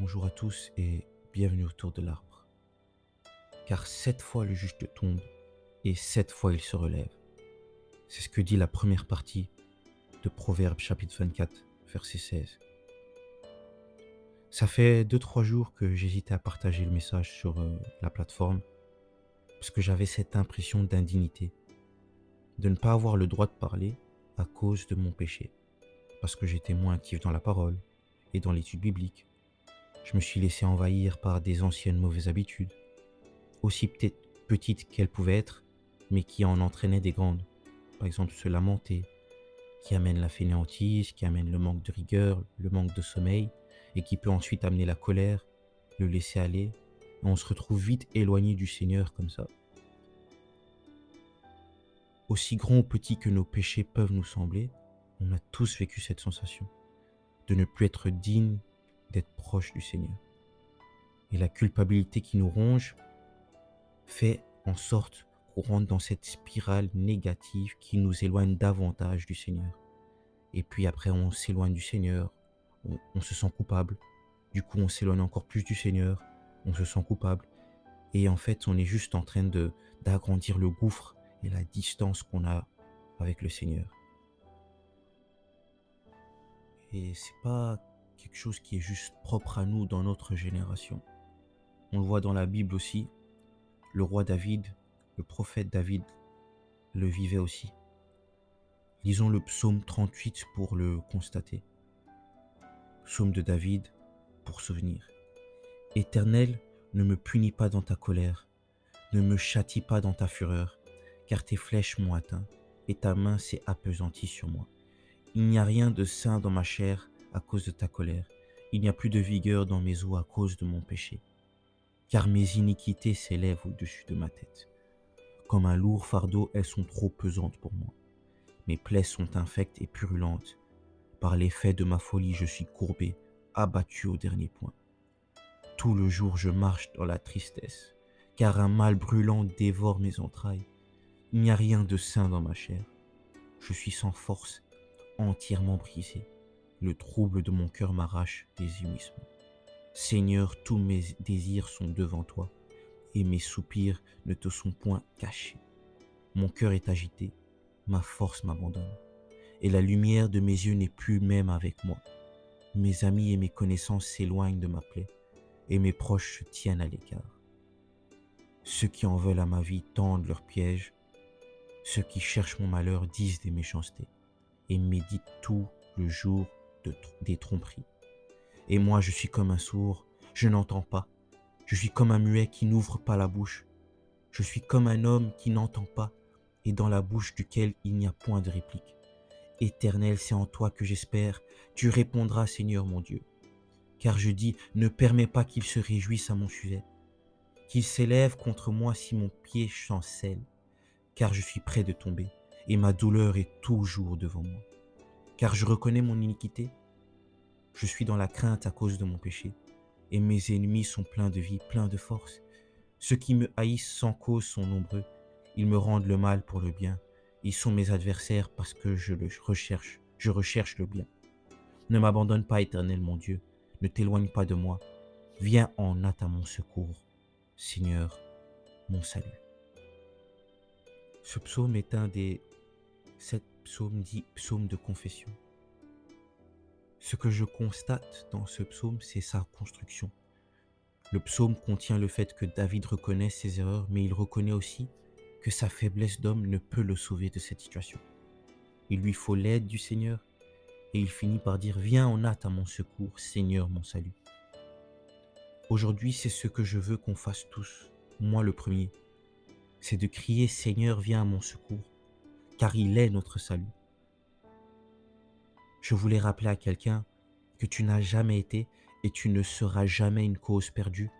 Bonjour à tous et bienvenue autour de l'arbre. Car sept fois le juste tombe et sept fois il se relève. C'est ce que dit la première partie de Proverbe chapitre 24, verset 16. Ça fait 2-3 jours que j'hésitais à partager le message sur euh, la plateforme parce que j'avais cette impression d'indignité, de ne pas avoir le droit de parler à cause de mon péché, parce que j'étais moins actif dans la parole et dans l'étude biblique. Je me suis laissé envahir par des anciennes mauvaises habitudes, aussi petites qu'elles pouvaient être, mais qui en entraînaient des grandes. Par exemple, se lamenter, qui amène la fainéantise, qui amène le manque de rigueur, le manque de sommeil, et qui peut ensuite amener la colère, le laisser aller, et on se retrouve vite éloigné du Seigneur comme ça. Aussi grand ou petit que nos péchés peuvent nous sembler, on a tous vécu cette sensation de ne plus être digne d'être proche du Seigneur. Et la culpabilité qui nous ronge fait en sorte qu'on rentre dans cette spirale négative qui nous éloigne davantage du Seigneur. Et puis après, on s'éloigne du Seigneur, on, se sent coupable. Du coup, on s'éloigne encore plus du Seigneur, on se sent coupable. Et en fait, on est juste en train de d'agrandir le gouffre et la distance qu'on a avec le Seigneur. Et c'est pas quelque chose qui est juste propre à nous dans notre génération. On le voit dans la Bible aussi. Le roi David, le prophète David, le vivait aussi. Lisons le psaume 38 pour le constater. Psaume de David pour souvenir. Éternel, ne me punis pas dans ta colère, ne me châtie pas dans ta fureur, car tes flèches m'ont atteint, et ta main s'est appesantie sur moi. Il n'y a rien de sain dans ma chair à cause de ta colère, il n'y a plus de vigueur dans mes os à cause de mon péché, car mes iniquités s'élèvent au-dessus de ma tête. Comme un lourd fardeau, elles sont trop pesantes pour moi. Mes plaies sont infectes et purulentes. Par l'effet de ma folie, je suis courbé, abattu au dernier point. Tout le jour, je marche dans la tristesse, car un mal brûlant dévore mes entrailles. Il n'y a rien de sain dans ma chair. Je suis sans force, entièrement brisé. Le trouble de mon cœur m'arrache des jouissements. Seigneur, tous mes désirs sont devant toi, et mes soupirs ne te sont point cachés. Mon cœur est agité, ma force m'abandonne, et la lumière de mes yeux n'est plus même avec moi. Mes amis et mes connaissances s'éloignent de ma plaie, et mes proches se tiennent à l'écart. Ceux qui en veulent à ma vie tendent leurs pièges, ceux qui cherchent mon malheur disent des méchancetés et méditent tout le jour de, des tromperies. Et moi, je suis comme un sourd, je n'entends pas. Je suis comme un muet qui n'ouvre pas la bouche. Je suis comme un homme qui n'entend pas et dans la bouche duquel il n'y a point de réplique. Éternel, c'est en toi que j'espère. Tu répondras, Seigneur mon Dieu. Car je dis, ne permets pas qu'il se réjouisse à mon sujet, qu'il s'élève contre moi si mon pied chancelle car je suis près de tomber, et ma douleur est toujours devant moi. Car je reconnais mon iniquité, je suis dans la crainte à cause de mon péché, et mes ennemis sont pleins de vie, pleins de force. Ceux qui me haïssent sans cause sont nombreux, ils me rendent le mal pour le bien, ils sont mes adversaires parce que je le recherche, je recherche le bien. Ne m'abandonne pas, éternel mon Dieu, ne t'éloigne pas de moi, viens en hâte à mon secours, Seigneur, mon salut. Ce psaume est un des sept psaumes dits psaumes de confession. Ce que je constate dans ce psaume, c'est sa construction. Le psaume contient le fait que David reconnaît ses erreurs, mais il reconnaît aussi que sa faiblesse d'homme ne peut le sauver de cette situation. Il lui faut l'aide du Seigneur, et il finit par dire Viens en hâte à mon secours, Seigneur mon salut. Aujourd'hui, c'est ce que je veux qu'on fasse tous, moi le premier c'est de crier Seigneur, viens à mon secours, car il est notre salut. Je voulais rappeler à quelqu'un que tu n'as jamais été et tu ne seras jamais une cause perdue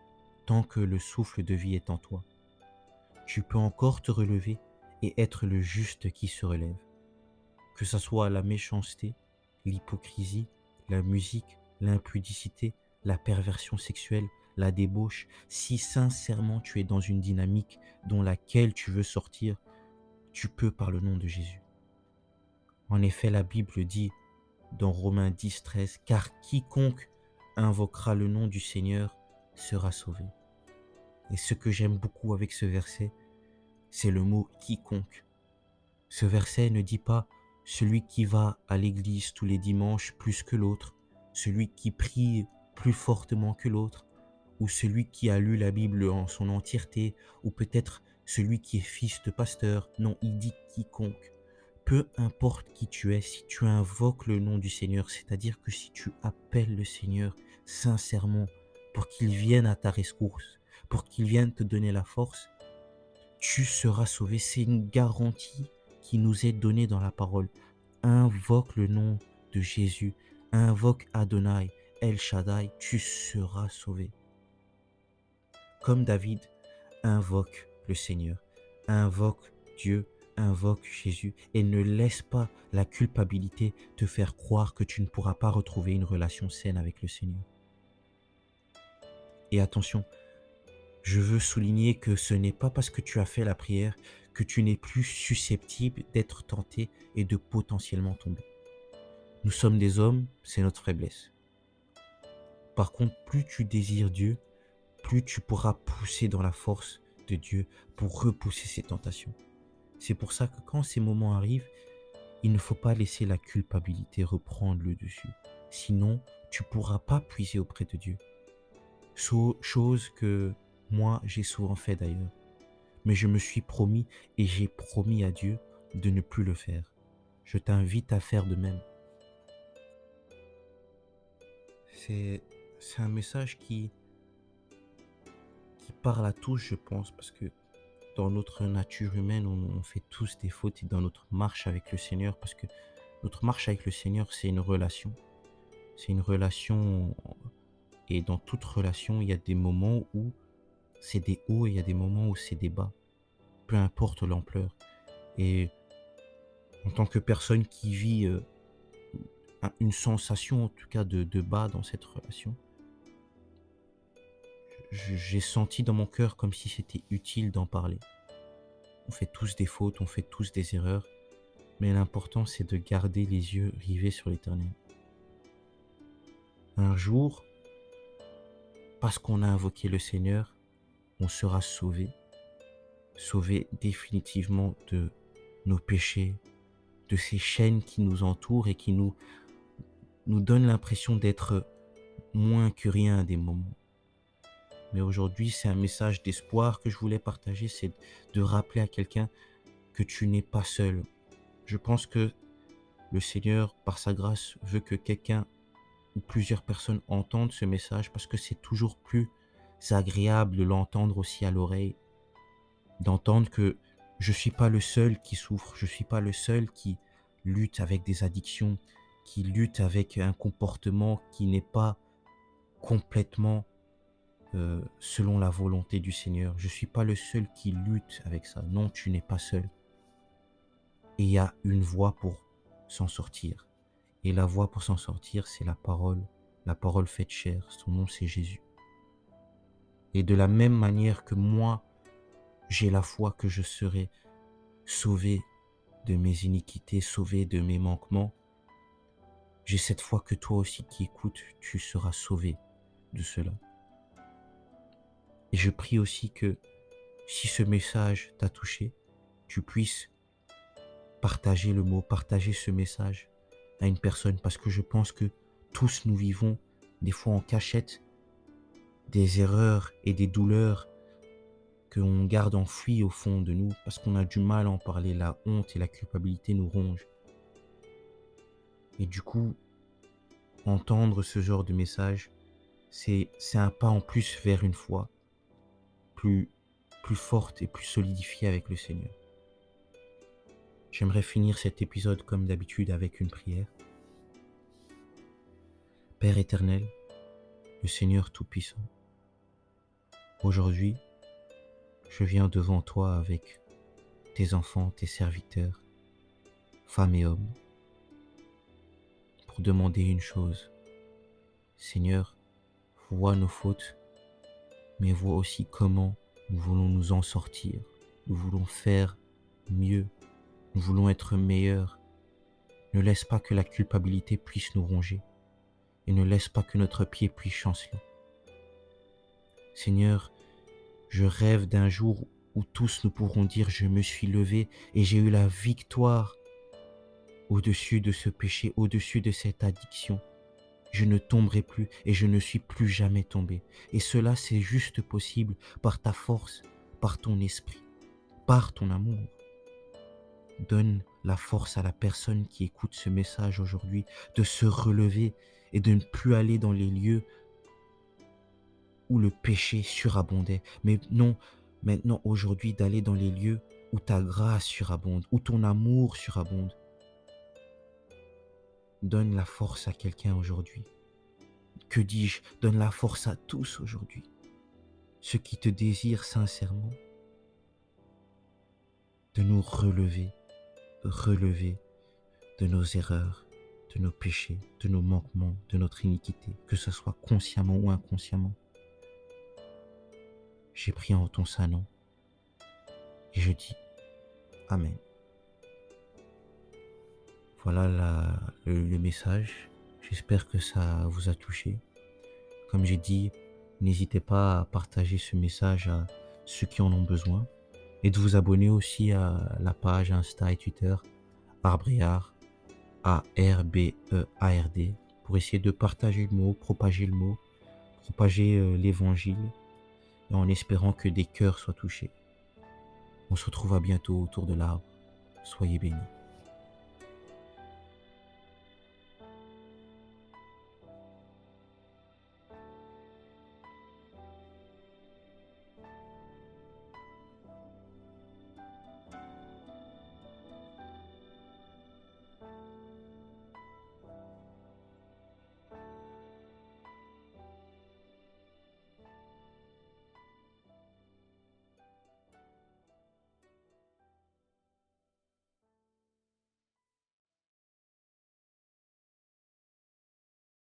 tant que le souffle de vie est en toi. Tu peux encore te relever et être le juste qui se relève. Que ce soit la méchanceté, l'hypocrisie, la musique, l'impudicité, la perversion sexuelle, la débauche, si sincèrement tu es dans une dynamique dont laquelle tu veux sortir, tu peux par le nom de Jésus. En effet, la Bible dit dans Romains 10, 13, car quiconque invoquera le nom du Seigneur sera sauvé. Et ce que j'aime beaucoup avec ce verset, c'est le mot quiconque. Ce verset ne dit pas celui qui va à l'église tous les dimanches plus que l'autre, celui qui prie plus fortement que l'autre, ou celui qui a lu la Bible en son entièreté, ou peut-être celui qui est fils de pasteur. Non, il dit quiconque. Peu importe qui tu es, si tu invoques le nom du Seigneur, c'est-à-dire que si tu appelles le Seigneur sincèrement pour qu'il vienne à ta rescousse, pour qu'il vienne te donner la force, tu seras sauvé. C'est une garantie qui nous est donnée dans la parole. Invoque le nom de Jésus, invoque Adonai, El Shaddai, tu seras sauvé. Comme David, invoque le Seigneur, invoque Dieu, invoque Jésus et ne laisse pas la culpabilité te faire croire que tu ne pourras pas retrouver une relation saine avec le Seigneur. Et attention, je veux souligner que ce n'est pas parce que tu as fait la prière que tu n'es plus susceptible d'être tenté et de potentiellement tomber. Nous sommes des hommes, c'est notre faiblesse. Par contre, plus tu désires Dieu, plus tu pourras pousser dans la force de Dieu pour repousser ces tentations. C'est pour ça que quand ces moments arrivent, il ne faut pas laisser la culpabilité reprendre le dessus. Sinon, tu ne pourras pas puiser auprès de Dieu. Chose que moi, j'ai souvent fait d'ailleurs. Mais je me suis promis et j'ai promis à Dieu de ne plus le faire. Je t'invite à faire de même. C'est un message qui, qui parle à tous, je pense, parce que dans notre nature humaine, on, fait tous des fautes et dans notre marche avec le Seigneur, parce que notre marche avec le Seigneur, c'est une relation. C'est une relation, et dans toute relation, il y a des moments où c'est des hauts et il y a des moments où c'est des bas, peu importe l'ampleur. Et en tant que personne qui vit euh, une sensation, en tout cas, de, de bas dans cette relation, j'ai senti dans mon cœur comme si c'était utile d'en parler. On fait tous des fautes, on fait tous des erreurs, mais l'important c'est de garder les yeux rivés sur l'éternel. Un jour, parce qu'on a invoqué le Seigneur, on sera sauvé, sauvé définitivement de nos péchés, de ces chaînes qui nous entourent et qui nous, nous donnent l'impression d'être moins que rien à des moments. Mais aujourd'hui, c'est un message d'espoir que je voulais partager, c'est de rappeler à quelqu'un que tu n'es pas seul. Je pense que le Seigneur, par sa grâce, veut que quelqu'un ou plusieurs personnes entendent ce message parce que c'est toujours plus agréable de l'entendre aussi à l'oreille, d'entendre que je ne suis pas le seul qui souffre, je ne suis pas le seul qui lutte avec des addictions, qui lutte avec un comportement qui n'est pas complètement euh, selon la volonté du Seigneur. Je ne suis pas le seul qui lutte avec ça. Non, tu n'es pas seul. Et il y a une voie pour s'en sortir. Et la voie pour s'en sortir, c'est la parole, la parole faite chair. Son nom, c'est Jésus. Et de la même manière que moi, j'ai la foi que je serai sauvé de mes iniquités, sauvé de mes manquements, j'ai cette foi que toi aussi qui écoutes, tu seras sauvé de cela. Et je prie aussi que si ce message t'a touché, tu puisses partager le mot, partager ce message à une personne parce que je pense que tous nous vivons des fois en cachette des erreurs et des douleurs qu'on garde enfouies au fond de nous parce qu'on a du mal à en parler. La honte et la culpabilité nous rongent. Et du coup, entendre ce genre de message, c'est un pas en plus vers une foi plus, forte et plus solidifiée avec le Seigneur. J'aimerais finir cet épisode comme d'habitude avec une prière. Père éternel, le Seigneur Tout-Puissant, aujourd'hui, je viens devant toi avec tes enfants, tes serviteurs, femmes et hommes, pour demander une chose. Seigneur, vois nos fautes mais vois aussi comment nous voulons nous en sortir. Nous voulons faire mieux. Nous voulons être meilleurs. Ne laisse pas que la culpabilité puisse nous ronger. et ne laisse pas que notre pied puisse chanceler. Seigneur, je rêve d'un jour où tous nous pourrons dire je me suis levé et j'ai eu la victoire au-dessus de ce péché, au-dessus de cette addiction. Je ne tomberai plus et je ne suis plus jamais tombé. Et cela, c'est juste possible par ta force, par ton esprit, par ton amour. Donne la force à la personne qui écoute ce message aujourd'hui de se relever et de ne plus aller dans les lieux où le péché surabondait, mais non, maintenant aujourd'hui d'aller dans les lieux où ta grâce surabonde, où ton amour surabonde. Donne la force à quelqu'un aujourd'hui. Que dis-je? Donne la force à tous aujourd'hui. Ceux qui te désirent sincèrement. De nous relever, relever de nos erreurs, de nos péchés, de nos manquements, de notre iniquité, que ce soit consciemment ou inconsciemment. J'ai pris en ton saint nom et je dis Amen. Voilà le, message. J'espère que ça vous a touché. Comme j'ai dit, n'hésitez pas à partager ce message à ceux qui en ont besoin et de vous abonner aussi à la page Insta et Twitter Arbreard, A-R-B-E-A-R-D, pour essayer de partager le mot, propager le mot, propager euh, l'évangile et en espérant que des cœurs soient touchés. On se retrouve à bientôt autour de l'arbre. Soyez bénis.